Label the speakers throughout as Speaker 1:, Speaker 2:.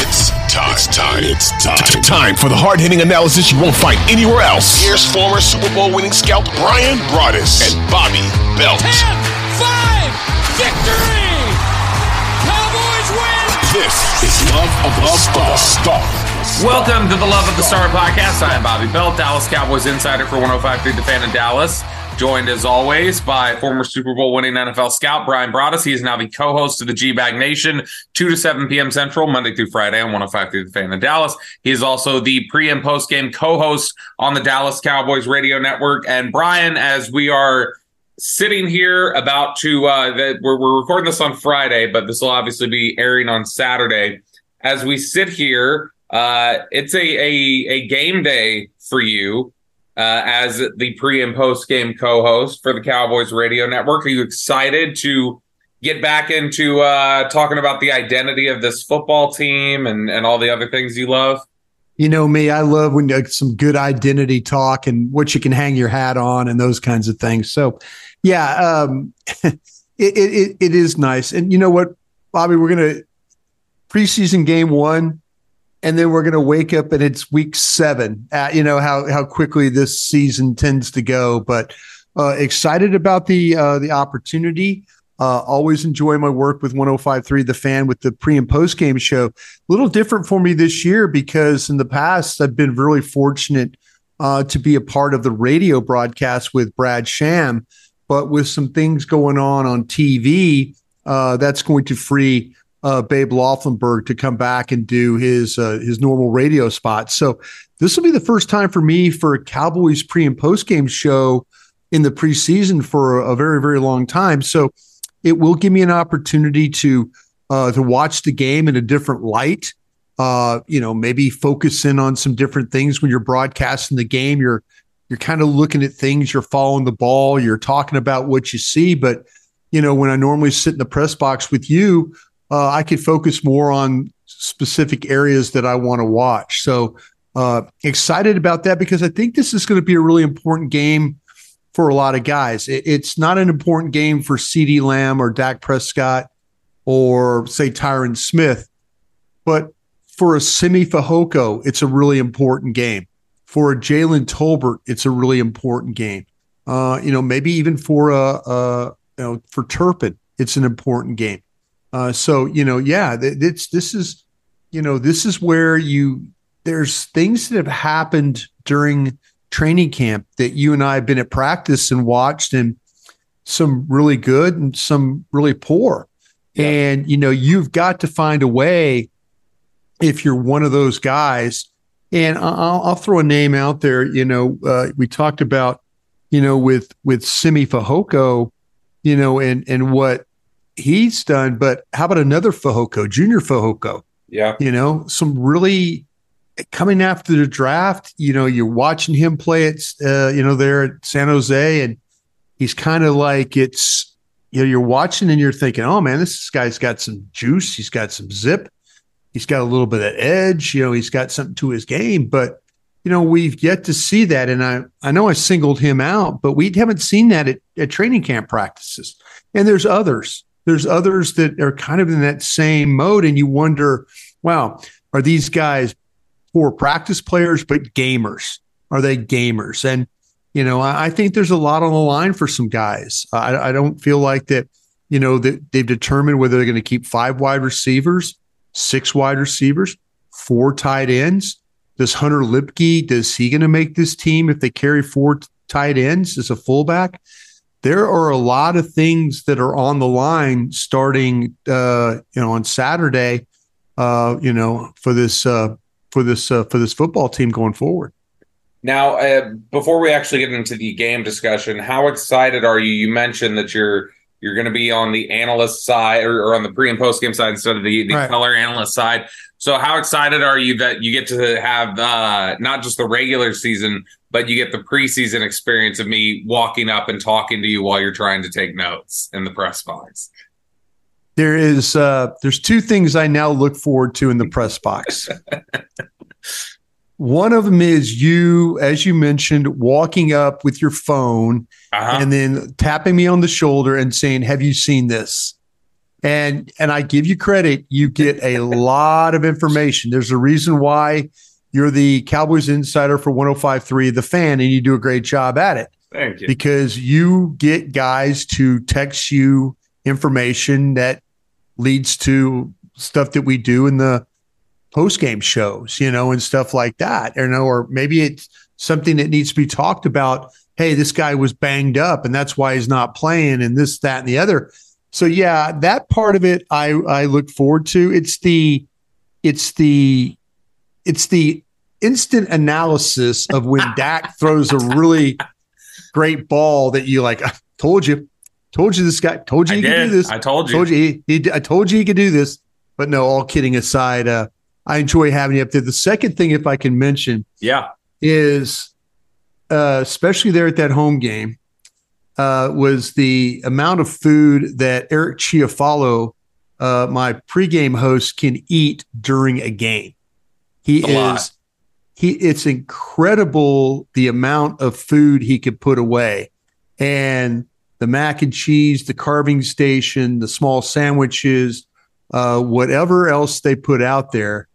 Speaker 1: It's time. It's time. It's time. Time for the hard hitting analysis you won't find anywhere else. Here's former Super Bowl winning scout Brian Broaddus and Bobby Belt.
Speaker 2: 10 5 victory! Cowboys win!
Speaker 1: This is Love of the Star. Star.
Speaker 3: Welcome to the Love of the Star podcast. I am Bobby Belt, Dallas Cowboys insider for 105.3 The Fan in Dallas. Joined as always by former Super Bowl winning NFL scout Brian Broaddus. He is now the co-host of the G Bag Nation, 2 to 7 p.m. Central, Monday through Friday on 105.3 The Fan in Dallas. He is also the pre and post game co-host on the Dallas Cowboys radio network. And Brian, as we are sitting here about to uh that we're, we're recording this on Friday, but this will obviously be airing on Saturday. As we sit here, uh it's a a, a game day for you uh, as the pre and post game co-host for the Cowboys radio network. Are you excited to get back into uh, talking about the identity of this football team and and all the other things you love?
Speaker 4: You know me, I love when some good identity talk and what you can hang your hat on and those kinds of things. So, yeah, um, it, it it is nice. And you know what, Bobby, we're gonna preseason game one, and then we're gonna wake up and it's week seven. Uh, you know how how quickly this season tends to go, but uh, excited about the uh, the opportunity. Uh, always enjoy my work with 105.3 The Fan with the pre and post game show. A little different for me this year because in the past I've been really fortunate uh, to be a part of the radio broadcast with Brad Sham, but with some things going on on TV, that's going to free uh, Babe Laufenberg to come back and do his uh, his normal radio spot. So this will be the first time for me for a Cowboys pre and post game show in the preseason for a, a very very long time. So it will give me an opportunity to uh, to watch the game in a different light. Uh, you know, maybe focus in on some different things when you're broadcasting the game. You're you're kind of looking at things. You're following the ball. You're talking about what you see. But you know, when I normally sit in the press box with you, uh, I could focus more on specific areas that I want to watch. So uh, excited about that because I think this is going to be a really important game for a lot of guys. It, it's not an important game for CeeDee Lamb or Dak Prescott or say Tyron Smith, but for a Simi Fehoko, it's a really important game. For a Jalen Tolbert, it's a really important game. Uh, you know, maybe even for a, a you know for Turpin, it's an important game. Uh, so you know, yeah, it's this is you know this is where you there's things that have happened during training camp that you and I have been at practice and watched, and some really good and some really poor. Yeah. And you know, you've got to find a way if you're one of those guys. And I'll, I'll throw a name out there. You know, uh, we talked about you know with with Simi Fehoko, you know, and and what he's done. But how about another Fehoko, Junior Fehoko?
Speaker 3: Yeah,
Speaker 4: you know, some really coming after the draft. You know, you're watching him play at uh, you know there at San Jose, and he's kind of like it's you know you're watching and you're thinking, oh man, this guy's got some juice, he's got some zip. he's got a little bit of edge. You know, he's got something to his game, but you know, we've yet to see that. And I, I know I singled him out, but we haven't seen that at, at training camp practices. And there's others. There's others that are kind of in that same mode. And you wonder, wow, are these guys poor practice players, but gamers? Are they gamers? And, you know, I, I think there's a lot on the line for some guys. I, I don't feel like that, you know, that they've determined whether they're going to keep five wide receivers, six wide receivers, four tight ends does Hunter Luepke, does he going to make this team if they carry four tight ends as a fullback? There are a lot of things that are on the line starting, uh, you know, on Saturday, uh, you know, for this uh, for this uh, for this football team going forward.
Speaker 3: Now, uh, before we actually get into the game discussion, how excited are you? You mentioned that you're you're going to be on the analyst side or, or, on the pre and post game side instead of the, the right. color analyst side. So, how excited are you that you get to have uh, not just the regular season, but you get the preseason experience of me walking up and talking to you while you're trying to take notes in the press box?
Speaker 4: There is uh, there's two things I now look forward to in the press box. One of them is you, as you mentioned, walking up with your phone uh-huh. and then tapping me on the shoulder and saying, "Have you seen this?" And and I give you credit, you get a lot of information. There's a reason why you're the Cowboys insider for 105.3 The Fan, and you do a great job at it.
Speaker 3: Thank you.
Speaker 4: Because you get guys to text you information that leads to stuff that we do in the post game shows, you know, and stuff like that. You know, or maybe it's something that needs to be talked about. Hey, this guy was banged up, and that's why he's not playing, and this, that, and the other so yeah, that part of it I I look forward to. It's the it's the it's the instant analysis of when Dak throws a really great ball that you like. I told you, told you this guy, told you
Speaker 3: he
Speaker 4: could do this.
Speaker 3: I told you,
Speaker 4: told you he, he, I told you he could do this. But no, all kidding aside, uh, I enjoy having you up there. The second thing, if I can mention,
Speaker 3: yeah,
Speaker 4: is uh, especially there at that home game uh, was the amount of food that Eric Chiafalo, uh, my pregame host, can eat during a game. He a is lot. he. It's incredible the amount of food he could put away, and the mac and cheese, the carving station, the small sandwiches, uh, whatever else they put out there,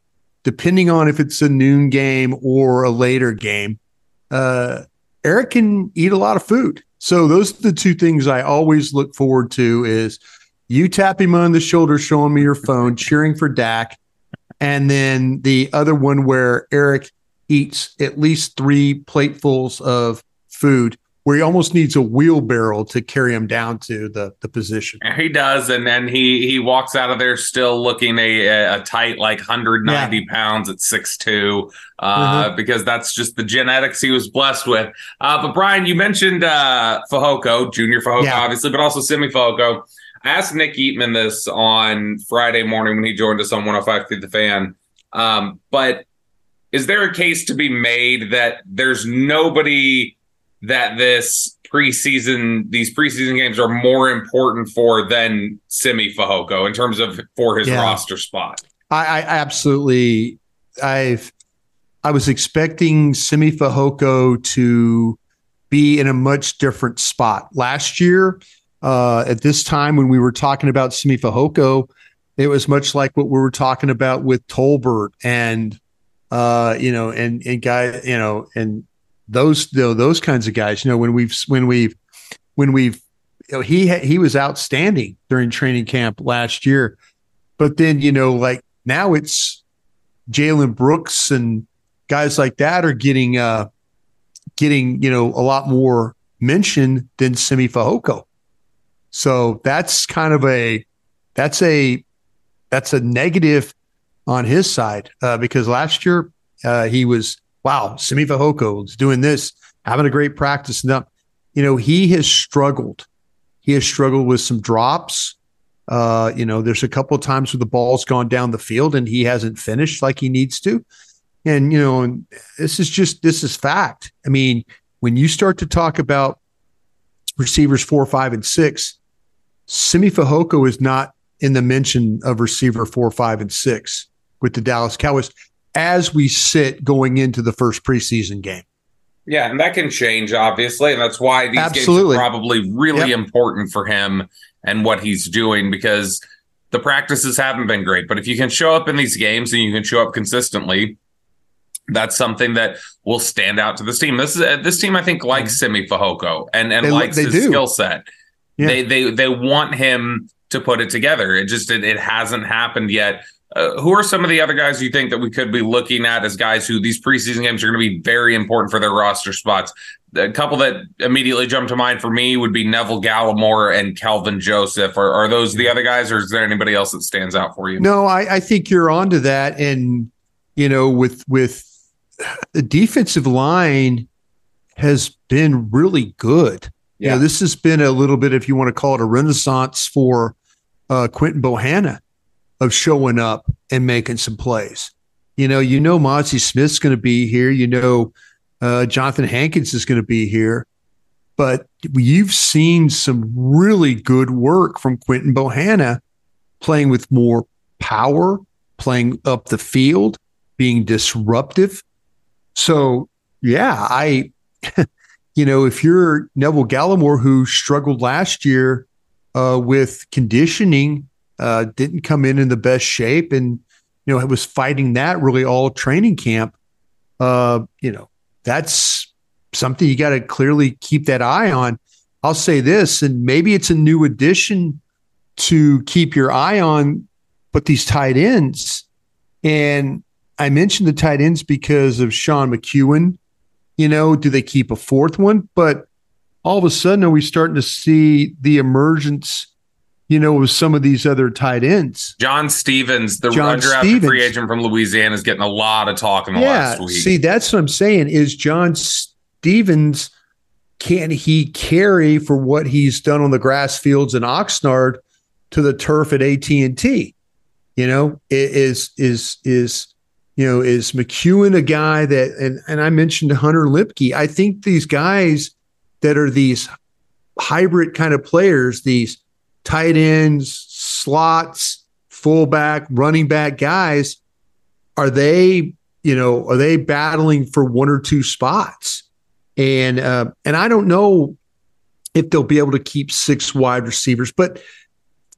Speaker 4: depending on if it's a noon game or a later game. Uh, Eric can eat a lot of food so those are the two things I always look forward to is you tapping me on the shoulder, showing me your phone, cheering for Dak. And then the other one where Eric eats at least three platefuls of food where he almost needs a wheelbarrow to carry him down to the the position.
Speaker 3: He does, and then he he walks out of there still looking a a tight like 190 yeah. pounds at six two, uh, mm-hmm. because that's just the genetics he was blessed with. Uh, but Brian, you mentioned uh, Fehoko, Junior Fehoko, yeah. obviously, but also Simi Fehoko. I asked Nick Eatman this on Friday morning when he joined us on 105 through the fan. Um, but is there a case to be made that there's nobody that this preseason these preseason games are more important for than Simi Fehoko in terms of for his yeah. roster spot.
Speaker 4: I, I, absolutely I've I was expecting Simi Fehoko to be in a much different spot. Last year, uh, at this time when we were talking about Simi Fehoko, it was much like what we were talking about with Tolbert and uh, you know, and and guy, you know, and those you know, those kinds of guys. You know, when we've when we've when we've you know, he he was outstanding during training camp last year, but then you know like now it's Jalen Brooks and guys like that are getting uh getting you know a lot more mention than Simi Fehoko. So that's kind of a that's a that's a negative on his side uh, because last year uh, he was wow, Simi Fehoko is doing this, having a great practice. Now, you know, he has struggled. He has struggled with some drops. Uh, you know, there's a couple of times where the ball's gone down the field and he hasn't finished like he needs to. And, you know, this is just, this is fact. I mean, when you start to talk about receivers four, five, and six, Simi Fehoko is not in the mention of receiver four, five, and six with the Dallas Cowboys as we sit going into the first preseason game.
Speaker 3: Yeah, and that can change, obviously. And that's why these
Speaker 4: Absolutely.
Speaker 3: games are probably really
Speaker 4: Yep.
Speaker 3: important for him and what he's doing because the practices haven't been great. But if you can show up in these games and you can show up consistently, that's something that will stand out to this team. This is uh, this team, I think, likes Simi Fehoko and and
Speaker 4: They-
Speaker 3: likes
Speaker 4: they
Speaker 3: his
Speaker 4: do.
Speaker 3: skill set.
Speaker 4: Yeah.
Speaker 3: They they they want him to put it together. It just it, it hasn't happened yet. Uh, who are some of the other guys you think that we could be looking at as guys who these preseason games are going to be very important for their roster spots? A couple that immediately jump to mind for me would be Neville Gallimore and Kelvin Joseph. Are, are those the other guys, or is there anybody else that stands out for you?
Speaker 4: No, I, I think you're onto that. And, you know, with with the defensive line has been really good. You know,
Speaker 3: Yeah.
Speaker 4: this has been a little bit, if you want to call it a renaissance for uh, Quinton Bohanna of showing up and making some plays. You know, you know, Monty Smith's going to be here. You know, uh, Jonathan Hankins is going to be here. But you've seen some really good work from Quinton Bohanna playing with more power, playing up the field, being disruptive. So, yeah, I, you know, if you're Neville Gallimore, who struggled last year uh, with conditioning, uh, didn't come in in the best shape, and you know, it was fighting that really all training camp. Uh, you know, that's something you got to clearly keep that eye on. I'll say this, and maybe it's a new addition to keep your eye on, but these tight ends. And I mentioned the tight ends because of Sean McKeon. You know, do they keep a fourth one? But all of a sudden, are we starting to see the emergence, you know, with some of these other tight ends?
Speaker 3: John Stephens, the
Speaker 4: John
Speaker 3: undrafted
Speaker 4: Stephens.
Speaker 3: free agent from Louisiana, is getting a lot of talk in the
Speaker 4: yeah.
Speaker 3: last week.
Speaker 4: See, that's what I'm saying is John Stephens, can he carry for what he's done on the grass fields in Oxnard to the turf at AT&T? You know, is is is you know, is McKeon a guy that and and I mentioned Hunter Luepke. I think these guys that are these hybrid kind of players, these tight ends, slots, fullback, running back guys, are they, you know, are they battling for one or two spots? And uh, and I don't know if they'll be able to keep six wide receivers, but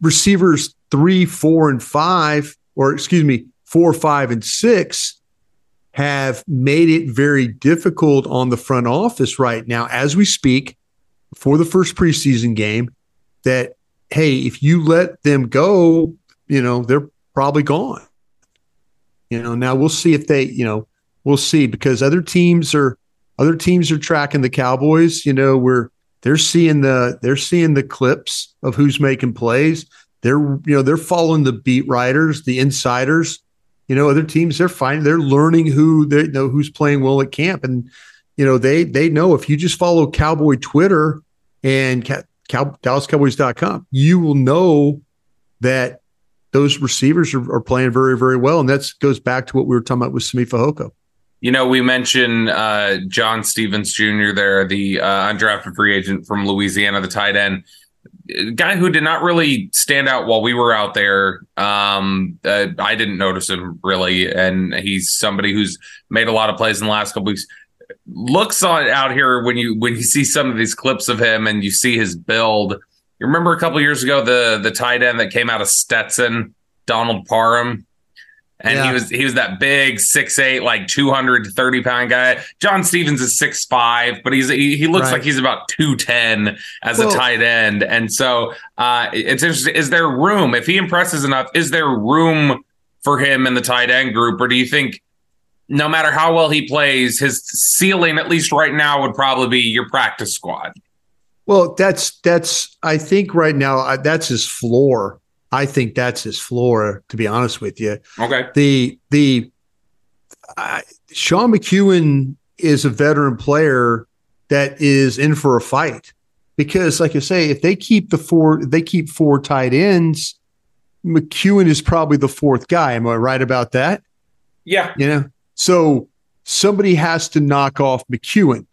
Speaker 4: receivers three, four, and five, or excuse me, four, five, and six have made it very difficult on the front office right now as we speak for the first preseason game that hey if you let them go you know they're probably gone. You know now we'll see if they you know we'll see because other teams are other teams are tracking the cowboys you know we're they're seeing the they're seeing the clips of who's making plays. They're you know they're following the beat writers the insiders. You know other teams they're finding they're learning who they know who's playing well at camp. And you know they they know if you just follow cowboy twitter and Cow- Cow- dallascowboys.com you will know that those receivers are, are playing very very well and that goes back to what we were talking about with Simi Fehoko.
Speaker 3: You know, we mentioned uh, John Stephens Jr. there, the uh, undrafted free agent from Louisiana, the tight end, guy who did not really stand out while we were out there. Um, uh, I didn't notice him really, and he's somebody who's made a lot of plays in the last couple weeks. Looks on out here when you when you see some of these clips of him and you see his build. You remember a couple years ago the the tight end that came out of Stetson, Donald Parham. And
Speaker 4: Yeah.
Speaker 3: he was he was that big six eight like two hundred thirty pound guy. John Stephens is six five, but he's he, he looks
Speaker 4: Right.
Speaker 3: like he's about two ten as a tight end. And so uh, it's interesting. Is there room if he impresses enough? Is there room for him in the tight end group, or do you think no matter how well he plays, his ceiling at least right now would probably be your practice squad?
Speaker 4: Well, that's that's I think right now uh, that's his floor. I think that's his floor. To be honest with you,
Speaker 3: Okay,
Speaker 4: the the uh, Sean McKeon is a veteran player that is in for a fight because, like I say, if they keep the four, they keep four tight ends. McKeon is probably the fourth guy. Am I right about that?
Speaker 3: yeah,
Speaker 4: You know, so somebody has to knock off McKeon.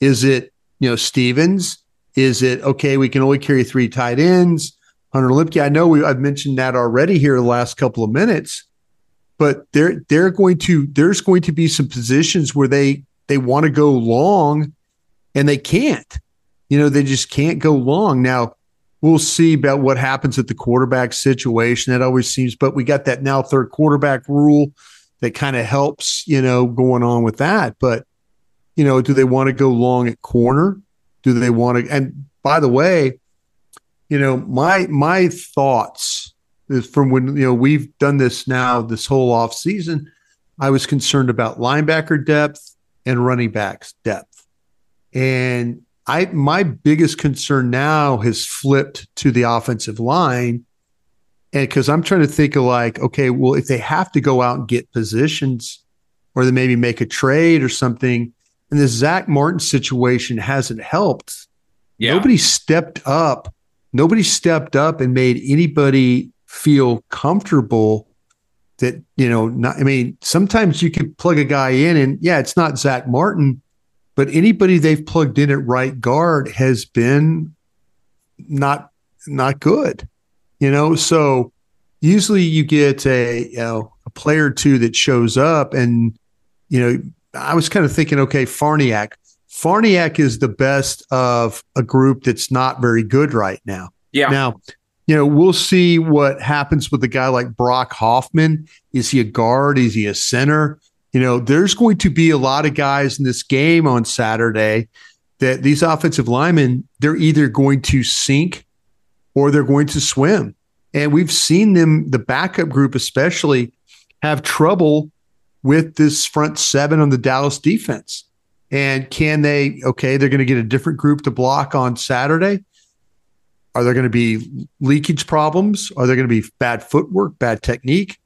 Speaker 4: Is it you know Stephens? Is it okay? We can only carry three tight ends. Hunter Luepke. I know we, I've mentioned that already here the last couple of minutes, but they're they're going to there's going to be some positions where they they want to go long and they can't. You know, they just can't go long. Now, we'll see about what happens at the quarterback situation. That always seems, but we got that now third quarterback rule that kind of helps, you know, going on with that. But, you know, do they want to go long at corner? Do they want to? And by the way, you know, my my thoughts is from when you know we've done this now this whole off season. I was concerned about linebacker depth and running backs depth, and I my biggest concern now has flipped to the offensive line, and because I'm trying to think of like, okay, well, if they have to go out and get positions, or they maybe make a trade or something, and the Zach Martin situation hasn't helped. Yeah. Nobody stepped up. Nobody stepped up and made anybody feel comfortable that you know. Not, I mean, sometimes you can plug a guy in, and yeah, it's not Zach Martin but anybody they've plugged in at right guard has been not not good. You know, so usually you get a you know a player or two that shows up, and you know, I was kind of thinking, okay, Farniok. Farniok is the best of a group that's not very good right now.
Speaker 3: Yeah.
Speaker 4: Now, you know, we'll see what happens with a guy like Brock Hoffman. Is he a guard? Is he a center? You know, there's going to be a lot of guys in this game on Saturday that these offensive linemen, they're either going to sink or they're going to swim. And we've seen them, the backup group especially, have trouble with this front seven on the Dallas defense. And can they, okay, they're going to get a different group to block on Saturday. Are there going to be leakage problems? Are there going to be bad footwork, bad technique?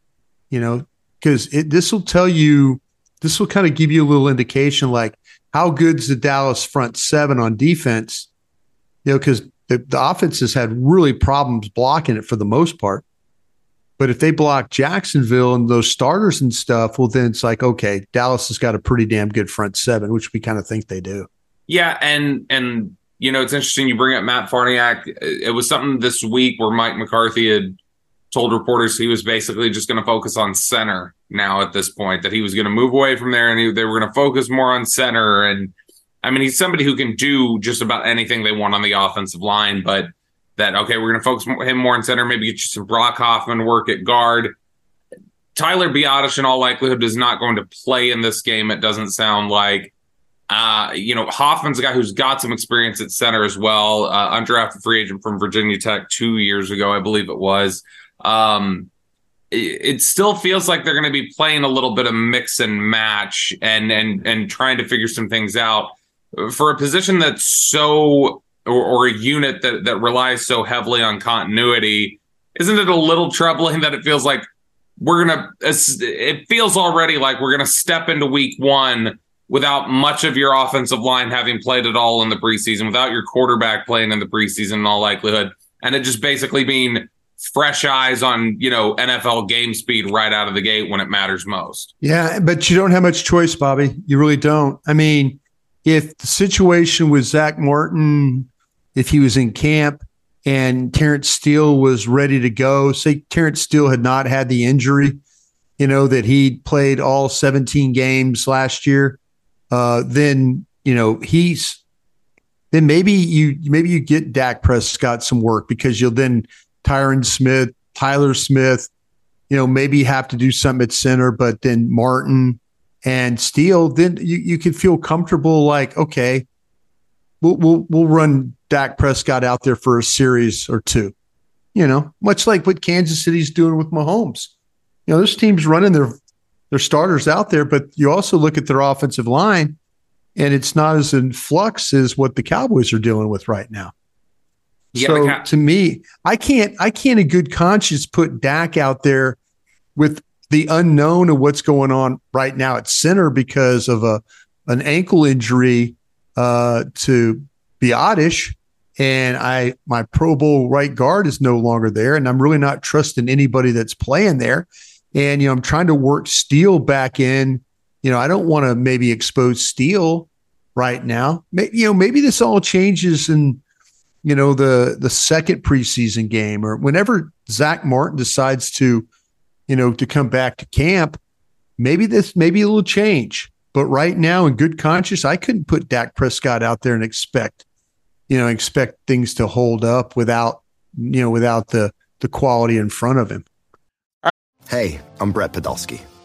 Speaker 4: You know, because this will tell you, this will kind of give you a little indication like how good's the Dallas front seven on defense, you know, because the, the offense has had really problems blocking it for the most part. But if they block Jacksonville and those starters and stuff, well, then it's like, okay, Dallas has got a pretty damn good front seven, which we kind of think they do.
Speaker 3: Yeah. And, and, you know, it's interesting you bring up Matt Farniok. It was something this week where Mike McCarthy had told reporters he was basically just going to focus on center now at this point, that he was going to move away from there and he, they were going to focus more on center. And I mean, he's somebody who can do just about anything they want on the offensive line, but that, okay, we're going to focus him more in center, maybe get you some Brock Hoffman work at guard. Tyler Biadasz, in all likelihood, is not going to play in this game. It doesn't sound like. Uh, you know, Hoffman's a guy who's got some experience at center as well. Uh, undrafted free agent from Virginia Tech two years ago, I believe it was. Um, it, still feels like they're going to be playing a little bit of mix and match and and and trying to figure some things out for a position that's so or, or a unit that that relies so heavily on continuity. Isn't it a little troubling that it feels like we're gonna? It feels already like we're gonna step into week one without much of your offensive line having played at all in the preseason, without your quarterback playing in the preseason in all likelihood, and it just basically being fresh eyes on you know NFL game speed right out of the gate when it matters most.
Speaker 4: Yeah, but you don't have much choice, Bobby. You really don't. I mean, if the situation with Zach Martin, if he was in camp and Terence Steele was ready to go, say Terence Steele had not had the injury, you know that he played all 17 games last year, uh, then you know he's then maybe you maybe you get Dak Prescott some work because you'll then Tyron Smith, Tyler Smith, you know, maybe have to do something at center, but then Martin and Steele, then you, you can feel comfortable like, okay, we'll, we'll, we'll run Dak Prescott out there for a series or two, you know, much like what Kansas City's doing with Mahomes. You know, this team's running their, their starters out there, but you also look at their offensive line and it's not as in flux as what the Cowboys are dealing with right now. Yeah, so to me, I can't I can't in good conscience put Dak out there with the unknown of what's going on right now at center because of a an ankle injury uh, to Biadasz. And I my Pro Bowl right guard is no longer there, and I'm really not trusting anybody that's playing there. And you know, I'm trying to work Steele back in. You know, I don't want to maybe expose Steele right now. Maybe, you know, maybe this all changes in you know the the second preseason game or whenever Zach Martin decides to you know, to come back to camp, maybe this maybe a little change. But right now, in good conscience, I couldn't put Dak Prescott out there and expect, you know, expect things to hold up without, you know, without the the quality in front of him.
Speaker 5: Hey, I'm Brett Podolsky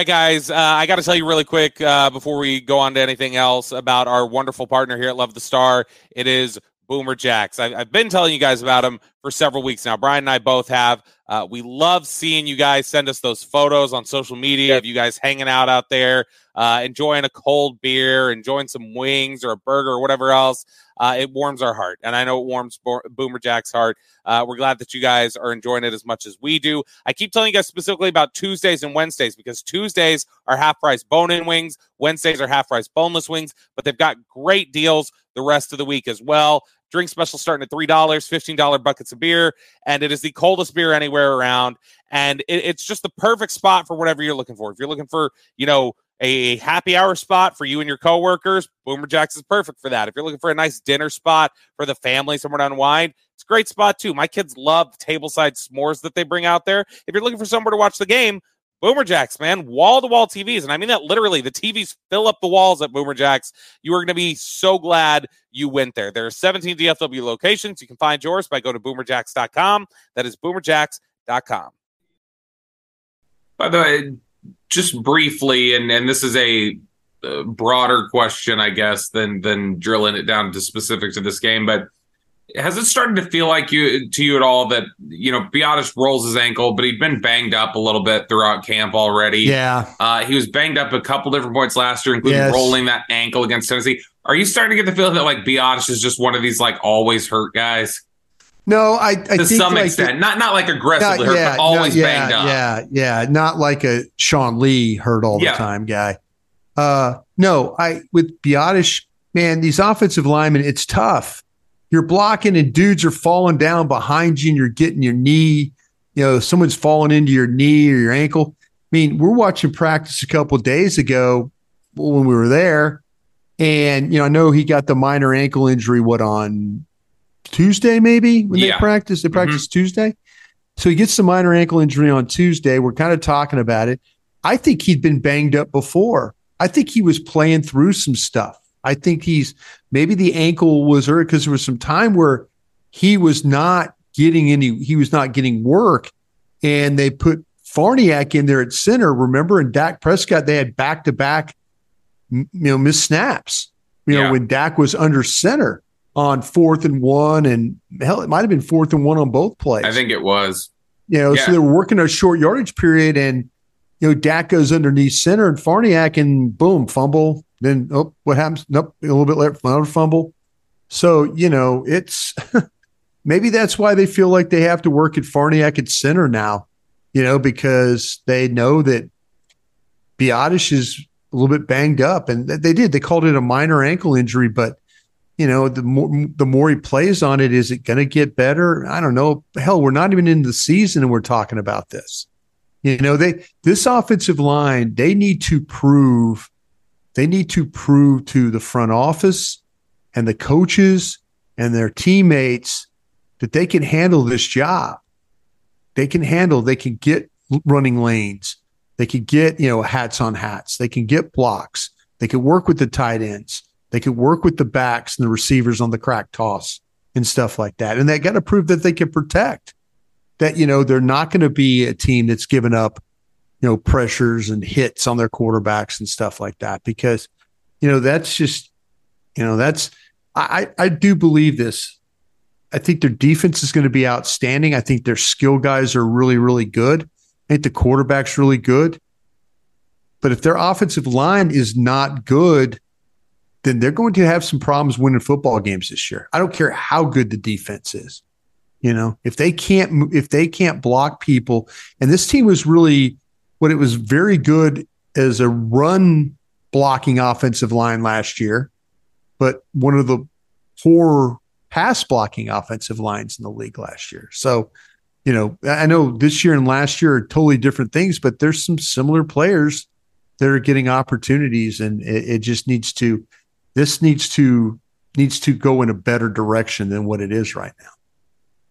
Speaker 2: Hi, guys. Uh, I got to tell you really quick uh, before we go on to anything else about our wonderful partner here at Love the Star. It is Boomer Jacks. I, have been telling you guys about them for several weeks now. Brian and I both have. Uh, we love seeing you guys send us those photos on social media of you guys hanging out out there, uh, enjoying a cold beer, enjoying some wings or a burger or whatever else. Uh, it warms our heart, and I know it warms Bo- Boomer Jack's heart. Uh, we're glad that you guys are enjoying it as much as we do. I keep telling you guys specifically about Tuesdays and Wednesdays because Tuesdays are half price bone in wings, Wednesdays are half price boneless wings, but they've got great deals the rest of the week as well. Drink special starting at $3, $15 buckets of beer, and it is the coldest beer anywhere around. And it, it's just the perfect spot for whatever you're looking for. If you're looking for, you know, a happy hour spot for you and your coworkers, Boomer Jacks is perfect for that. If you're looking for a nice dinner spot for the family, somewhere to unwind, it's a great spot too. My kids love tableside s'mores that they bring out there. If you're looking for somewhere to watch the game, Boomer Jacks, man, wall to wall TVs. And I mean that literally. The TVs fill up the walls at Boomer Jacks. You are going to be so glad you went there. There are 17 DFW locations. You can find yours by go to boomerjacks.com. That is boomerjacks.com. By the way, just briefly, and, and this is a uh, broader question, I guess, than than drilling it down to specifics of this game, but has it started to feel like you to you at all that you know Biadasz rolls his ankle, but he'd been banged up a little bit throughout camp already.
Speaker 4: Yeah,
Speaker 2: uh, he was banged up a couple different points last year, including yes. rolling that ankle against Tennessee. Are you starting to get the feeling that like Biadasz is just one of these like always hurt guys?
Speaker 4: No, I, I
Speaker 2: to some like extent, the, not not like aggressively not, hurt, yeah, but always
Speaker 4: no,
Speaker 2: yeah, banged up.
Speaker 4: Yeah, yeah, not like a Sean Lee hurt all yeah. the time guy. Uh, no, I with Biadasz, man, these offensive linemen, it's tough you're blocking and dudes are falling down behind you and you're getting your knee, you know, someone's falling into your knee or your ankle. I mean, we're watching practice a couple days ago when we were there. And, you know, I know he got the minor ankle injury, what, on Tuesday, maybe when yeah. they practice? They practice mm-hmm. Tuesday. So he gets the minor ankle injury on Tuesday. We're kind of talking about it. I think he'd been banged up before. I think he was playing through some stuff. I think he's maybe the ankle was hurt because there was some time where he was not getting any, he was not getting work. And they put Farniok in there at center. Remember, and Dak Prescott, they had back to back, you know, missed snaps. You know, when Dak was under center on fourth and one, and hell, it might have been fourth and one on both plays.
Speaker 2: I think it was.
Speaker 4: You know, yeah. so they were working a short yardage period, and you know, Dak goes underneath center, and Farniok and boom, fumble, then oh, what happens? Nope, a little bit later, another fumble. So you know, it's maybe that's why they feel like they have to work at Farniok at center now. You know, because they know that Biadasz is a little bit banged up, and they did. They called it a minor ankle injury, but you know, the more the more he plays on it, is it going to get better? I don't know. Hell, we're not even in the season, and we're talking about this. You know, they this offensive line they need to prove they need to prove to the front office and the coaches and their teammates that they can handle this job. They can handle, they can get running lanes. They can get, you know, hats on hats. They can get blocks. They can work with the tight ends. They can work with the backs and the receivers on the crack toss and stuff like that. And they got to prove that they can protect that, you know, they're not going to be a team that's given up you know, pressures and hits on their quarterbacks and stuff like that. Because, you know, that's just, you know, that's I I do believe this. I think their defense is going to be outstanding. I think their skill guys are really, really good. I think the quarterback's really good. But if their offensive line is not good, then they're going to have some problems winning football games this year. I don't care how good the defense is. You know, if they can't if they can't block people, and this team was really what it was very good as a run blocking offensive line last year, but one of the poor pass blocking offensive lines in the league last year. So, you know, I know this year and last year are totally different things, but there's some similar players that are getting opportunities, and it, it just needs to. This needs to needs to go in a better direction than what it is right now.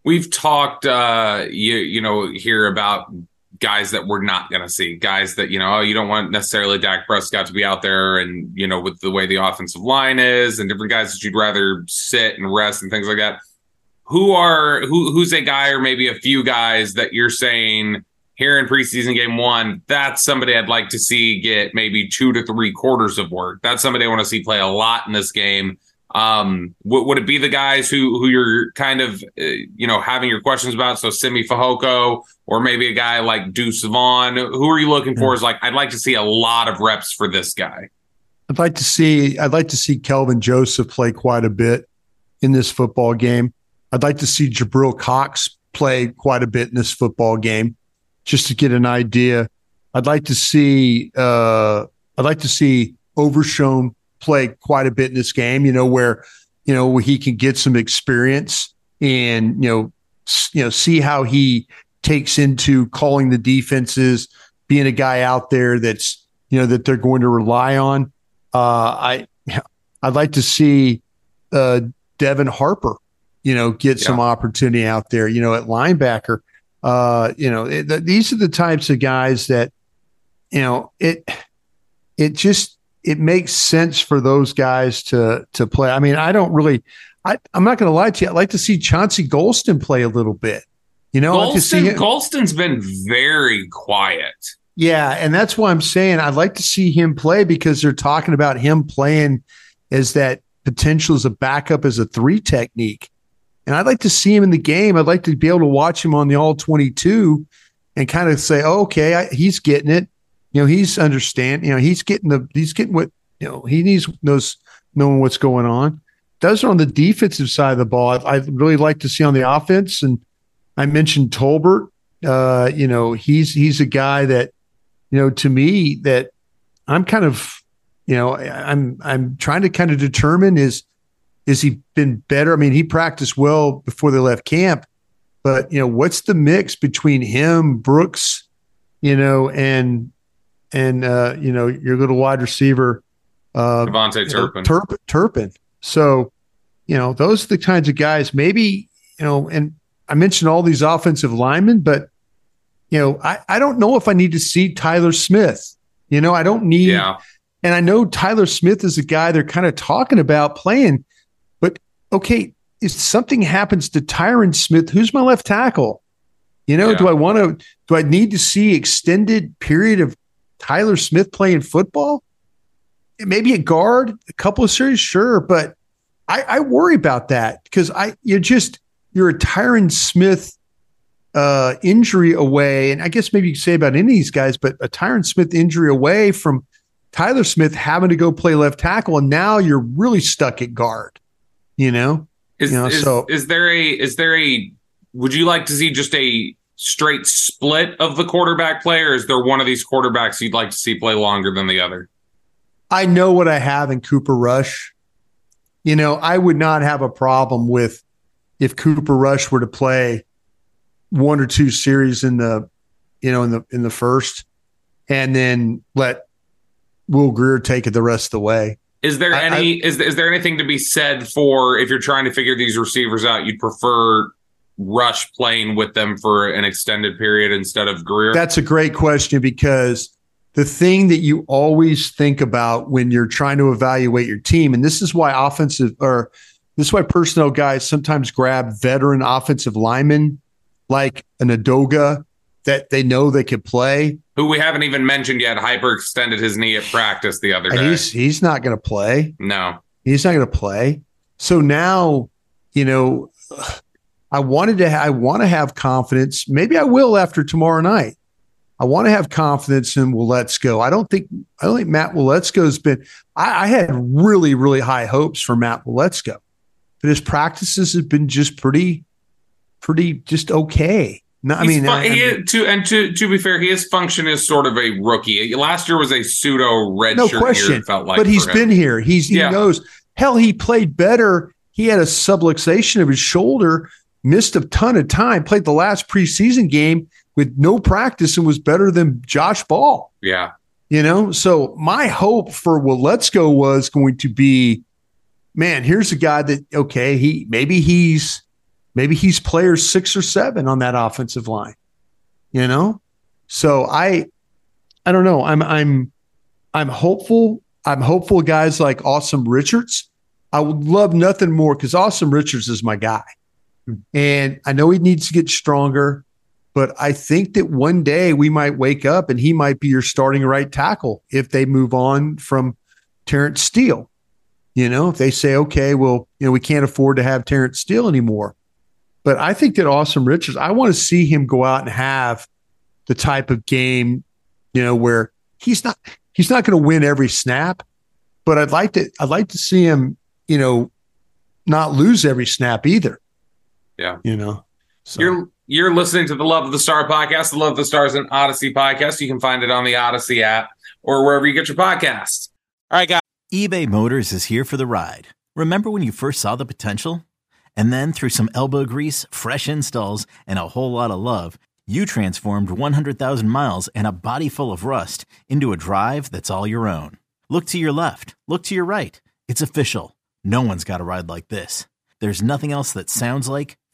Speaker 3: We've talked, uh, you you know, here about guys that we're not going to see, guys that, you know, oh, you don't want necessarily Dak Prescott to be out there and, you know, with the way the offensive line is and different guys that you'd rather sit and rest and things like that. Who are, who, who's a guy or maybe a few guys that you're saying here in preseason game one, that's somebody I'd like to see get maybe two to three quarters of work. That's somebody I want to see play a lot in this game. Um, w- would it be the guys who who you're kind of uh, you know having your questions about? So Simi Fehoko or maybe a guy like Deuce Vaughn. Who are you looking for? Is like I'd like to see a lot of reps for this guy.
Speaker 4: I'd like to see I'd like to see Kelvin Joseph play quite a bit in this football game. I'd like to see Jabril Cox play quite a bit in this football game, just to get an idea. I'd like to see uh, I'd like to see Overshown play quite a bit in this game. You know where you know where he can get some experience and you know you know see how he takes into calling the defenses, being a guy out there that's you know that they're going to rely on. Uh, I I'd like to see uh, Devin Harper, you know, get yeah. some opportunity out there. You know, at linebacker. Uh, you know, it, these are the types of guys that you know it. It just it makes sense for those guys to to play. I mean, I don't really. I, I'm not going to lie to you. I'd like to see Chauncey Golston play a little bit. You know,
Speaker 3: Golston, Golston's been very quiet.
Speaker 4: Yeah, and that's why I'm saying I'd like to see him play because they're talking about him playing as that potential as a backup as a three technique. And I'd like to see him in the game. I'd like to be able to watch him on the all 22 and kind of say, oh, okay, I, he's getting it. You know, he's understand, you know, he's getting the, he's getting what, you know, he needs knows knowing what's going on. Are on the defensive side of the ball. I'd, I'd really like to see on the offense and I mentioned Tolbert. Uh, you know, he's he's a guy that, you know, to me that I'm kind of, you know, I'm I'm trying to kind of determine is is he been better? I mean, he practiced well before they left camp, but you know, what's the mix between him, Brooks, you know, and and uh, you know, your little wide receiver,
Speaker 3: uh KaVontae Turpin.
Speaker 4: Turpin. Turpin. So, you know, those are the kinds of guys. Maybe you know, and I mentioned all these offensive linemen, but you know, I, I don't know if I need to see Tyler Smith. You know, I don't need yeah. and I know Tyler Smith is a guy they're kind of talking about playing, but okay, if something happens to Tyron Smith, who's my left tackle? You know, yeah. do I want to do I need to see extended period of Tyler Smith playing football? Maybe a guard, a couple of series, sure, but I, I worry about that because I you're just you're a Tyron Smith uh, injury away, and I guess maybe you could say about any of these guys, but a Tyron Smith injury away from Tyler Smith having to go play left tackle, and now you're really stuck at guard. You know,
Speaker 3: is,
Speaker 4: you know,
Speaker 3: is,
Speaker 4: so
Speaker 3: is there a is there a would you like to see just a straight split of the quarterback player? Is there one of these quarterbacks you'd like to see play longer than the other?
Speaker 4: I know what I have in Cooper Rush. You know, I would not have a problem with if Cooper Rush were to play one or two series in the, you know, in the in the first, and then let Will Grier take it the rest of the way.
Speaker 3: Is there I, any I, is is there anything to be said for if you're trying to figure these receivers out? You'd prefer Rush playing with them for an extended period instead of Grier?
Speaker 4: That's a great question because the thing that you always think about when you're trying to evaluate your team, and this is why offensive or this is why personnel guys sometimes grab veteran offensive linemen like an Edoga that they know they could play.
Speaker 3: who we haven't even mentioned yet, hyperextended his knee at practice the other day.
Speaker 4: He's he's not going to play.
Speaker 3: No,
Speaker 4: he's not going to play. So now, you know, I wanted to. I want to have confidence. Maybe I will after tomorrow night. I want to have confidence in Waletzko. I don't think I don't think Matt Waletzko's been. I, I had really really high hopes for Matt Waletzko, but his practices have been just pretty, pretty just okay. No, I mean,
Speaker 3: fun, he is, to and to to be fair, his function is sort of a rookie. Last year was a pseudo red
Speaker 4: no
Speaker 3: shirt
Speaker 4: question.
Speaker 3: year. It felt like,
Speaker 4: but he's been here. He's he
Speaker 3: Yeah.
Speaker 4: knows. Hell, he played better. He had a subluxation of his shoulder, missed a ton of time. Played the last preseason game with no practice and was better than Josh Ball.
Speaker 3: Yeah,
Speaker 4: You know, so my hope for Waletzko was going to be, man, here's a guy that okay, he maybe he's maybe he's player six or seven on that offensive line. You know, so I, I don't know. I'm I'm I'm hopeful. I'm hopeful. Guys like Asim Richards, I would love nothing more because Asim Richards is my guy, and I know he needs to get stronger. But I think that one day we might wake up and he might be your starting right tackle if they move on from Terence Steele. You know, if they say, okay, well, you know, we can't afford to have Terence Steele anymore. But I think that Asim Richards, I want to see him go out and have the type of game, you know, where he's not he's not going to win every snap, but I'd like to I'd like to see him, you know, not lose every snap either.
Speaker 3: Yeah.
Speaker 4: You know. So
Speaker 3: You're you're listening to the Love of the Star podcast, the Love of the Stars and Audacy podcast. You can find it on the Audacy app or wherever you get your podcasts.
Speaker 2: All right, guys.
Speaker 6: eBay Motors is here for the ride. Remember when you first saw the potential? And then through some elbow grease, fresh installs, and a whole lot of love, you transformed 100,000 miles and a body full of rust into a drive that's all your own. Look to your left, look to your right. It's official. No one's got a ride like this. There's nothing else that sounds like,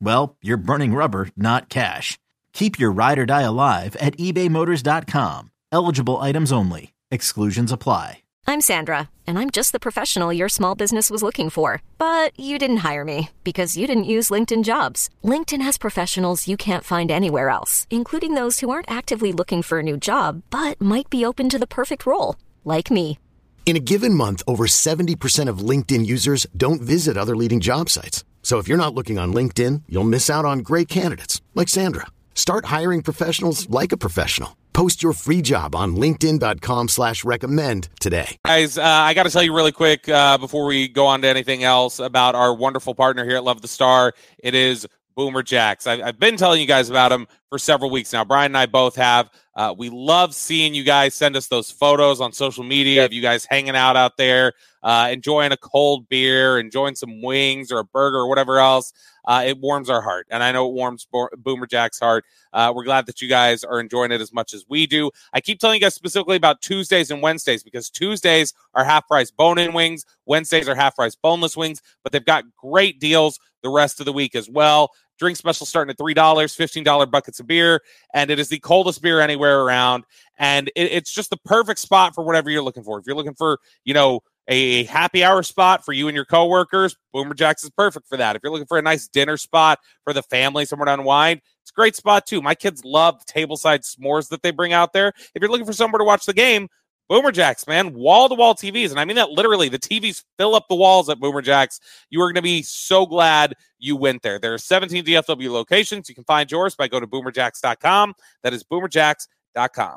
Speaker 6: well, you're burning rubber, not cash. Keep your ride or die alive at ebaymotors.com. Eligible items only. Exclusions apply.
Speaker 7: I'm Sandra, and I'm just the professional your small business was looking for. But you didn't hire me because you didn't use LinkedIn jobs. LinkedIn has professionals you can't find anywhere else, including those who aren't actively looking for a new job but might be open to the perfect role, like me.
Speaker 8: In a given month, over 70% of LinkedIn users don't visit other leading job sites. So if you're not looking on LinkedIn, you'll miss out on great candidates like Sandra. Start hiring professionals like a professional. Post your free job on linkedin.com slash recommend today.
Speaker 2: Guys, uh, I got to tell you really quick uh, before we go on to anything else about our wonderful partner here at Love the Star. It is Boomer Jacks. I, I've been telling you guys about him for several weeks now. Bryan and I both have. Uh, we love seeing you guys send us those photos on social media of you guys hanging out out there, uh, enjoying a cold beer, enjoying some wings or a burger or whatever else. Uh, it warms our heart, and I know it warms Bo- Boomer Jack's heart. Uh, we're glad that you guys are enjoying it as much as we do. I keep telling you guys specifically about Tuesdays and Wednesdays because Tuesdays are half price bone in wings, Wednesdays are half price boneless wings, but they've got great deals the rest of the week as well. Drink special starting at $3, $15 buckets of beer, and it is the coldest beer anywhere around. And it, it's just the perfect spot for whatever you're looking for. If you're looking for, you know, a happy hour spot for you and your coworkers, Boomer Jacks is perfect for that. If you're looking for a nice dinner spot for the family, somewhere to unwind, it's a great spot too. My kids love the tableside s'mores that they bring out there. If you're looking for somewhere to watch the game, Boomer Jacks, man, wall to wall TVs. And I mean that literally. The TVs fill up the walls at Boomer Jacks. You are going to be so glad you went there. There are 17 DFW locations. You can find yours by go to boomerjacks.com. That is boomerjacks.com.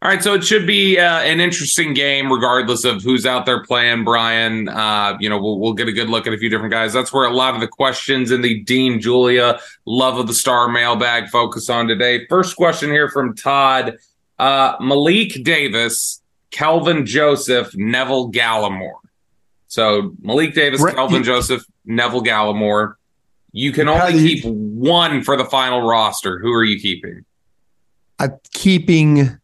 Speaker 3: All right, so it should be uh, an interesting game, regardless of who's out there playing. Bryan, uh, you know, we'll, we'll get a good look at a few different guys. That's where a lot of the questions in the Dean Julia Love of the Star mailbag focus on today. First question here from Todd uh, Malik Davis, Kelvin Joseph, Neville Gallimore. So Malik Davis,
Speaker 4: Right,
Speaker 3: Kelvin Joseph, Neville Gallimore. You can only
Speaker 4: you-
Speaker 3: keep one for the final roster. Who are you keeping?
Speaker 4: I'm keeping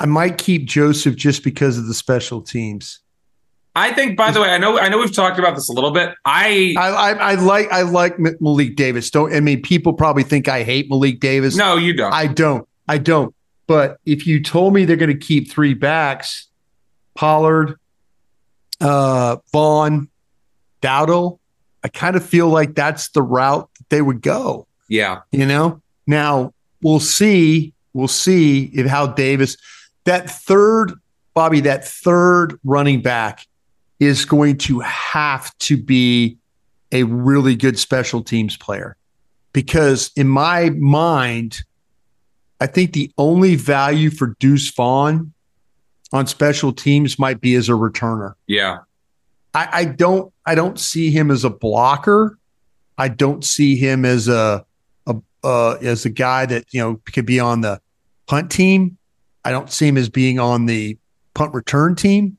Speaker 4: I might keep Joseph just because of the special teams.
Speaker 3: I think. By the way, I know I know we've talked about this a little bit. I
Speaker 4: I, I, I like I like Malik Davis. Don't I mean people probably think I hate Malik Davis.
Speaker 3: No, you don't.
Speaker 4: I don't. I don't. But if you told me they're going to keep three backs, Pollard, uh, Vaughn, Dowdle, I kind of feel like that's the route that they would go.
Speaker 3: Yeah.
Speaker 4: You know, now we'll see. We'll see if how Davis, that third, Bobby, that third running back is going to have to be a really good special teams player. Because in my mind, I think the only value for Deuce Vaughn on special teams might be as a returner.
Speaker 3: Yeah.
Speaker 4: I, I don't I don't see him as a blocker. I don't see him as a, a uh, as a guy that you know could be on the punt team. I don't see him as being on the punt return team.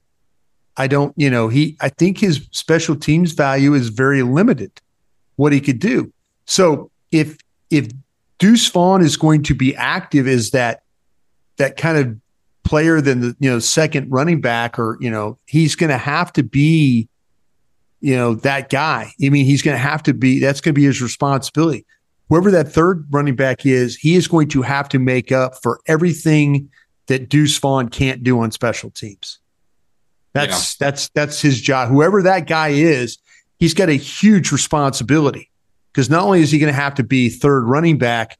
Speaker 4: I don't, you know, he I think his special teams value is very limited what he could do. So if if Deuce Vaughn is going to be active as that that kind of player than the you know second running back or you know he's going to have to be you know that guy. I mean he's going to have to be that's going to be his responsibility. Whoever that third running back is he is going to have to make up for everything that deuce vaughn can't do on special teams. That's yeah. that's that's his job. Whoever that guy is he's got a huge responsibility because not only is he going to have to be third running back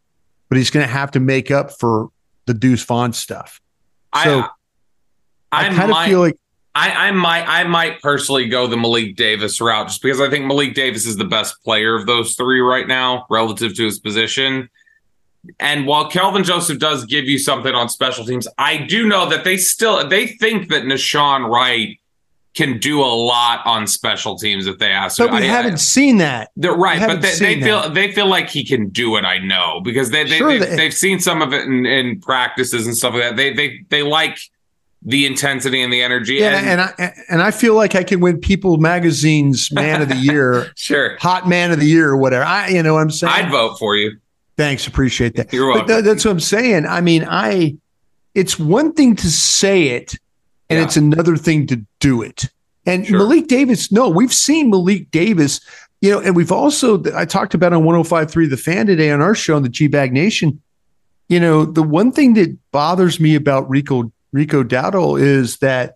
Speaker 4: but he's going to have to make up for the deuce vaughn stuff so
Speaker 3: I,
Speaker 4: I, I kind of feel like
Speaker 3: I, I might I might personally go the Malik Davis route just because I think Malik Davis is the best player of those three right now relative to his position. And while Kelvin Joseph does give you something on special teams, I do know that they still they think that Nahshon Wright can do a lot on special teams if they ask.
Speaker 4: But we I, haven't I, seen that.
Speaker 3: They're right, but they, they feel that. they feel like he can do it. I know because they, they, sure, they have seen some of it in, in, practices and stuff like that. They they they like the intensity and the energy.
Speaker 4: Yeah, and, and I and I feel like I can win People Magazine's Man of the Year,
Speaker 3: sure,
Speaker 4: Hot Man of the Year or whatever. I you know what I'm saying.
Speaker 3: I'd vote for you.
Speaker 4: Thanks, appreciate that.
Speaker 3: You're welcome.
Speaker 4: But that's what I'm saying. I mean, I. It's one thing to say it, and yeah. it's another thing to do it. And sure. Malik Davis, no, we've seen Malik Davis, you know, and we've also, I talked about on 105.3 The Fan today on our show on the G Bag Nation. You know, the one thing that bothers me about Rico Rico Dowdle is that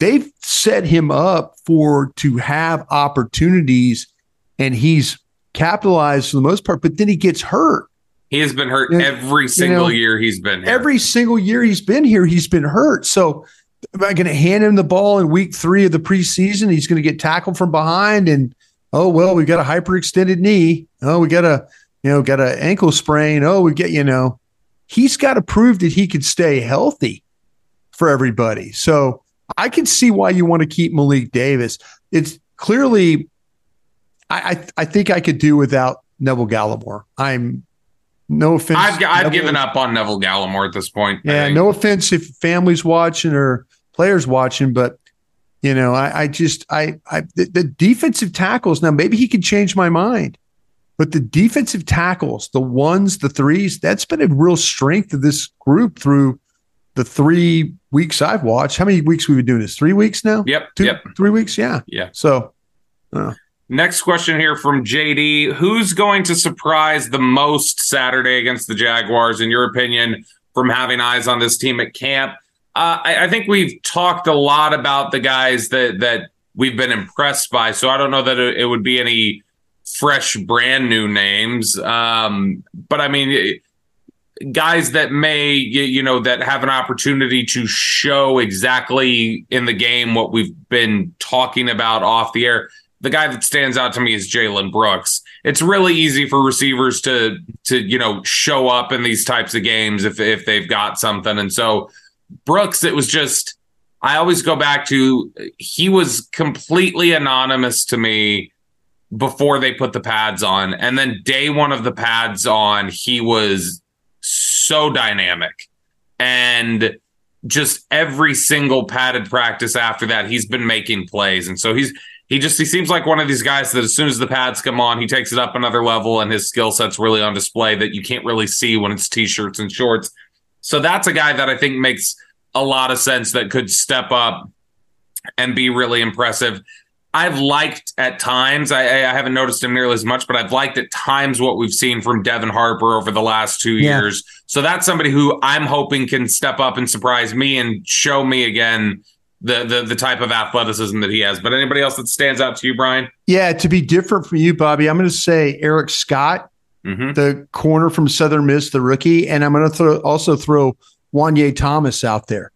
Speaker 4: they've set him up for to have opportunities and he's capitalized for the most part, but then he gets hurt.
Speaker 3: He has been hurt every single you know, year he's been here.
Speaker 4: Every single year he's been here, he's been hurt. So am I going to hand him the ball in week three of the preseason? He's going to get tackled from behind, and oh well, we got a hyperextended knee. Oh, we got a you know got an ankle sprain. Oh, we get you know, he's got to prove that he could stay healthy for everybody. So I can see why you want to keep Malik Davis. It's clearly, I I, I think I could do without Neville Gallimore. I'm no offense.
Speaker 3: I've, I've given up on Neville Gallimore at this point.
Speaker 4: Yeah, no offense if families watching or players watching, but you know, I, I just I I the, the, defensive tackles now maybe he can change my mind, but the defensive tackles, the ones, the threes, that's been a real strength of this group through the three weeks I've watched. How many weeks we've been doing this? Three weeks now.
Speaker 3: Yep.
Speaker 4: Two,
Speaker 3: yep.
Speaker 4: Three weeks. Yeah.
Speaker 3: Yeah.
Speaker 4: So. Uh,
Speaker 3: Next question here from JD. Who's going to surprise the most Saturday against the Jaguars, in your opinion, from having eyes on this team at camp? Uh, I, I, think we've talked a lot about the guys that that we've been impressed by. So I don't know that it, it would be any fresh, brand new names. Um, but I mean, guys that may you know that have an opportunity to show exactly in the game what we've been talking about off the air. The guy that stands out to me is Jalen Brooks. It's really easy for receivers to to you know show up in these types of games if if they've got something, and so Brooks, it was just, I always go back to he was completely anonymous to me before they put the pads on. And then day one of the pads on, he was so dynamic. And just every single padded practice after that, he's been making plays. And so he's, he just he seems like one of these guys that as soon as the pads come on, he takes it up another level and his skill set's really on display that you can't really see when it's t-shirts and shorts. So that's a guy that I think makes a lot of sense that could step up and be really impressive. I've liked at times, I, I, haven't noticed him nearly as much, but I've liked at times what we've seen from Devin Harper over the last two yeah. years. So that's somebody who I'm hoping can step up and surprise me and show me again the, the the type of athleticism that he has. But anybody else that stands out to you, Bryan?
Speaker 4: Yeah, to be different from you, Bobby, I'm going to say Eric Scott, mm-hmm. the corner from Southern Miss, the rookie, and I'm going to throw, also throw Juanyeh Thomas out there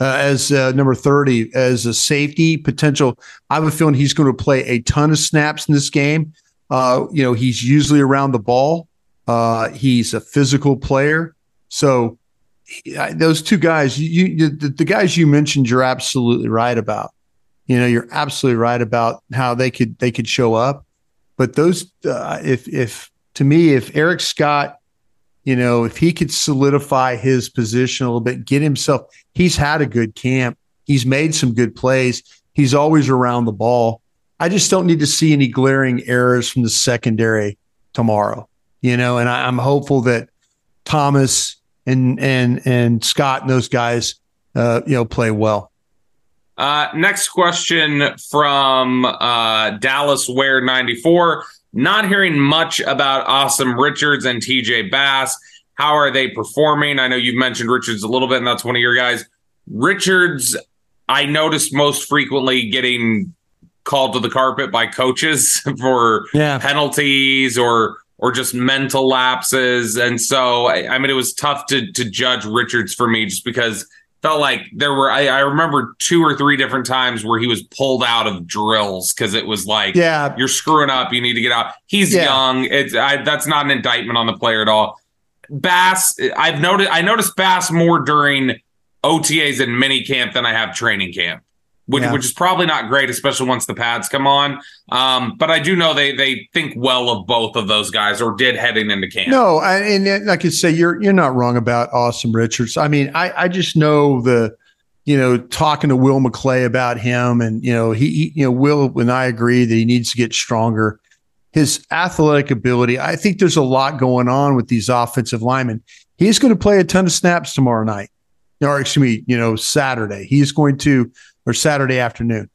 Speaker 4: uh, as uh, number 30 as a safety potential. I have a feeling he's going to play a ton of snaps in this game. Uh, you know, he's usually around the ball. Uh, he's a physical player. So those two guys, you, you the, the, guys you mentioned, you're absolutely right about. You know, you're absolutely right about how they could they could show up. But those, uh, if if to me, if Eric Scott you know, if he could solidify his position a little bit, get himself, he's had a good camp. He's made some good plays. He's always around the ball. I just don't need to see any glaring errors from the secondary tomorrow, you know, and I, am hopeful that Thomas and and and Scott and those guys, uh, you know, play well.
Speaker 3: Uh, next question from uh, Dallas Ware 94. Not hearing much about Asim Richards and TJ Bass. How are they performing? I know you've mentioned Richards a little bit, and that's one of your guys. Richards, I noticed most frequently getting called to the carpet by coaches for yeah. penalties or or just mental lapses. And so I, I mean it was tough to to judge Richards for me just because felt like there were I, I, remember two or three different times where he was pulled out of drills because it was like
Speaker 4: yeah.
Speaker 3: you're screwing up. You need to get out. He's yeah. young. It's I, that's not an indictment on the player at all. Bass i've noticed i noticed bass more during otas and mini camp than i have training camp which, yeah. which is probably not great, especially once the pads come on. Um, but I do know they they think well of both of those guys, or did heading into camp.
Speaker 4: No, I, and like I say, you're you're not wrong about Asim Richards. I mean, I I just know the, you know, talking to Will McClay about him, and you know, he, he you know Will and I agree that he needs to get stronger. His athletic ability, I think there's a lot going on with these offensive linemen. He's going to play a ton of snaps tomorrow night, or excuse me, you know, Saturday. He's going to or Saturday afternoon.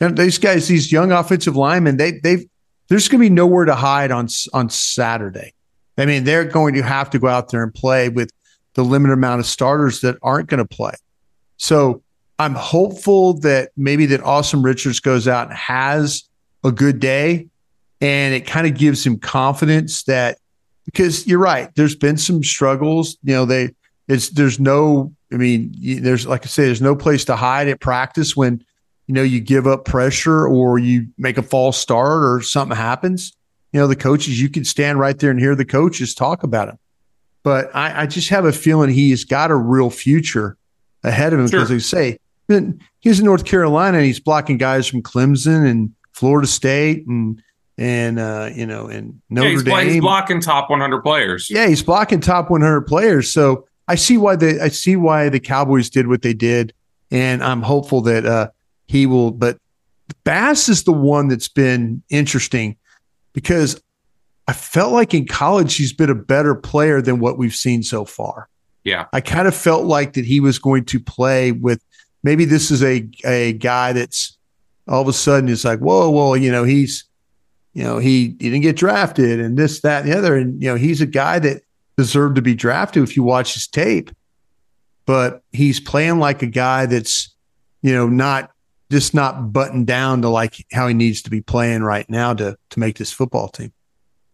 Speaker 4: And these guys, these young offensive linemen, they they've there's going to be nowhere to hide on on Saturday. I mean, they're going to have to go out there and play with the limited amount of starters that aren't going to play. So I'm hopeful that maybe that Asim Richards goes out and has a good day, and it kind of gives him confidence that because you're right, there's been some struggles. You know, they it's there's no I mean, there's like I say, there's no place to hide at practice when you know you give up pressure or you make a false start or something happens. You know, the coaches, you can stand right there and hear the coaches talk about him. But I, I just have a feeling he's got a real future ahead of him because sure. they say he's in North Carolina and he's blocking guys from Clemson and Florida State and and uh, you know and Notre yeah,
Speaker 3: he's
Speaker 4: Dame.
Speaker 3: He's blocking top 100 players.
Speaker 4: Yeah, he's blocking top 100 players. So I see why the I see why the Cowboys did what they did, and I'm hopeful that uh, he will. But Bass is the one that's been interesting because I felt like in college he's been a better player than what we've seen so far.
Speaker 3: Yeah,
Speaker 4: I kind of felt like that he was going to play with. Maybe this is a a guy that's all of a sudden it's like whoa whoa you know he's you know he, he didn't get drafted and this that and the other and you know he's a guy that deserve to be drafted if you watch his tape. But he's playing like a guy that's, you know, not just not buttoned down to like how he needs to be playing right now to to make this football team.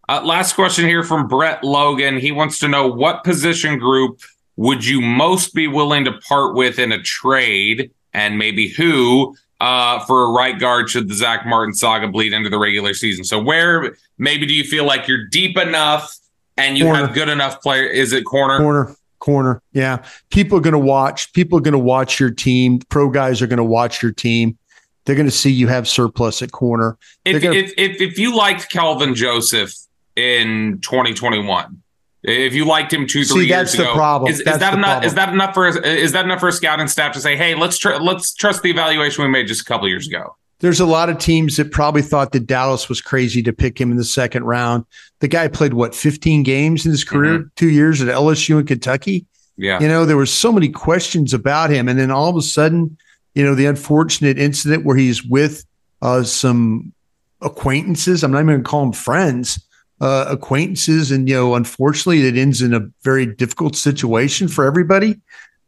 Speaker 3: Uh, last question here from Brett Logan. He wants to know what position group would you most be willing to part with in a trade, and maybe who uh, for a right guard should the Zack Martin saga bleed into the regular season. So where maybe do you feel like you're deep enough and you corner. have good enough player. Is it corner?
Speaker 4: Corner. Corner. Yeah. People are going to watch. People are going to watch your team. Pro guys are going to watch your team. They're going to see you have surplus at corner.
Speaker 3: If,
Speaker 4: gonna,
Speaker 3: if, if, if you liked Kelvin Joseph in 2021, if you liked him two, three
Speaker 4: See,
Speaker 3: years
Speaker 4: ago,
Speaker 3: problem. Is, is that enough? Problem. Is that enough for is that enough for a scouting staff to say, "Hey, let's tr- let's trust the evaluation we made just a couple years ago"?
Speaker 4: There's a lot of teams that probably thought that Dallas was crazy to pick him in the second round. The guy played what 15 games in his career, mm-hmm. two years at LSU in Kentucky.
Speaker 3: Yeah.
Speaker 4: You know, there were so many questions about him. And then all of a sudden, you know, the unfortunate incident where he's with uh, some acquaintances. I'm not even going to call them friends, uh, acquaintances. And, you know, unfortunately, it ends in a very difficult situation for everybody.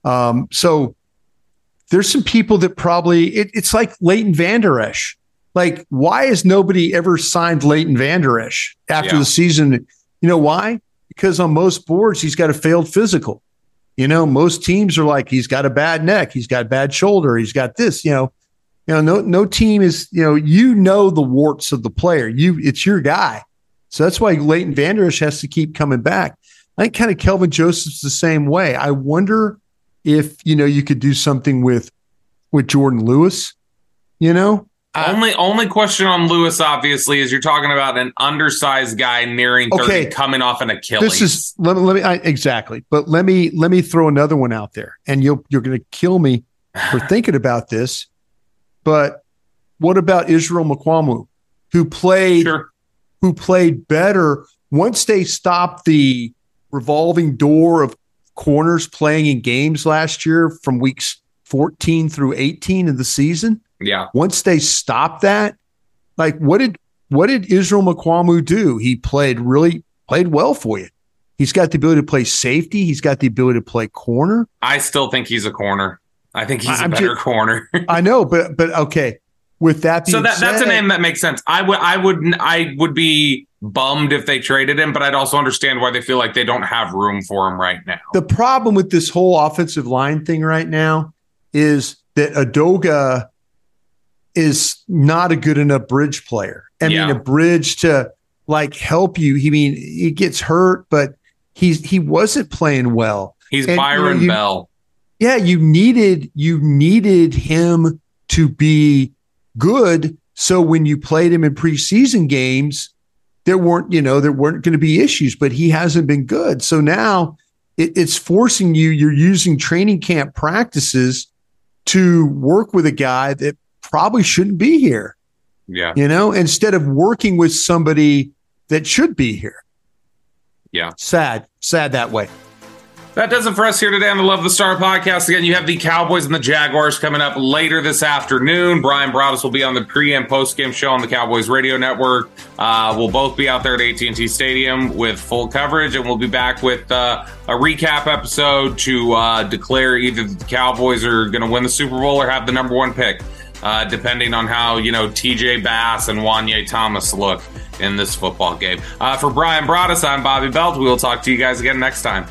Speaker 4: Um, so there's some people that probably, it, it's like Leighton Vander Esch. Like, why has nobody ever signed Leighton Vander Esch after
Speaker 3: Yeah.
Speaker 4: the season? You know why? Because on most boards, he's got a failed physical. You know, most teams are like, he's got a bad neck, he's got bad shoulder, he's got this, you know. You know, no no team is, you know, you know the warts of the player. You it's your guy. So that's why Leighton Vander Esch has to keep coming back. I think kind of Kelvin Joseph's the same way. I wonder if, you know, you could do something with with Jourdan Lewis, you know?
Speaker 3: Uh, only only question on Lewis, obviously, is you're talking about an undersized guy nearing 30
Speaker 4: Okay.
Speaker 3: coming off an Achilles.
Speaker 4: This is let me, let me I, exactly, but let me let me throw another one out there, and you'll you're going to kill me for thinking about this. But what about Israel Mukuamu, who played who played better once they stopped the revolving door of corners playing in games last year from weeks 14 through 18 of the season?
Speaker 3: yeah.
Speaker 4: once they stopped that, like what did what did Israel Mukuamu do? He played really played well for you. He's got the ability to play safety. He's got the ability to play corner.
Speaker 3: I still think he's a corner. I think he's a
Speaker 4: I'm
Speaker 3: better
Speaker 4: ju-
Speaker 3: corner.
Speaker 4: I know, but but okay. With that being
Speaker 3: so that that's a name that makes sense. I would I would I would be bummed if they traded him, but I'd also understand why they feel like they don't have room for him right now.
Speaker 4: The problem with this whole offensive line thing right now is that Edoga is not a good enough bridge player. I
Speaker 3: Yeah.
Speaker 4: mean, a bridge to like help you. He mean he gets hurt, but he's he wasn't playing well.
Speaker 3: He's
Speaker 4: And, you know,
Speaker 3: Byron
Speaker 4: you-
Speaker 3: Bell.
Speaker 4: Yeah, you needed you needed him to be good. So when you played him in preseason games, there weren't, you know, there weren't going to be issues, but he hasn't been good. So now it, it's forcing you, you're using training camp practices to work with a guy that probably shouldn't be here,
Speaker 3: Yeah.
Speaker 4: you know, instead of working with somebody that should be here.
Speaker 3: Yeah.
Speaker 4: Sad, sad that way.
Speaker 3: That does it for us here today on the Love the Star podcast. Again, you have the Cowboys and the Jaguars coming up later this afternoon. Bryan Broaddus will be on the pre and post game show on the Cowboys Radio Network. Uh, we'll both be out there at AT&T Stadium with full coverage, and we'll be back with uh, a recap episode to uh, declare either the Cowboys are going to win the Super Bowl or have the number one pick, uh, depending on how you know TJ Bass and Juanyeh Thomas look in this football game. Uh, for Bryan Broaddus, I'm Bobby Belt. We will talk to you guys again next time.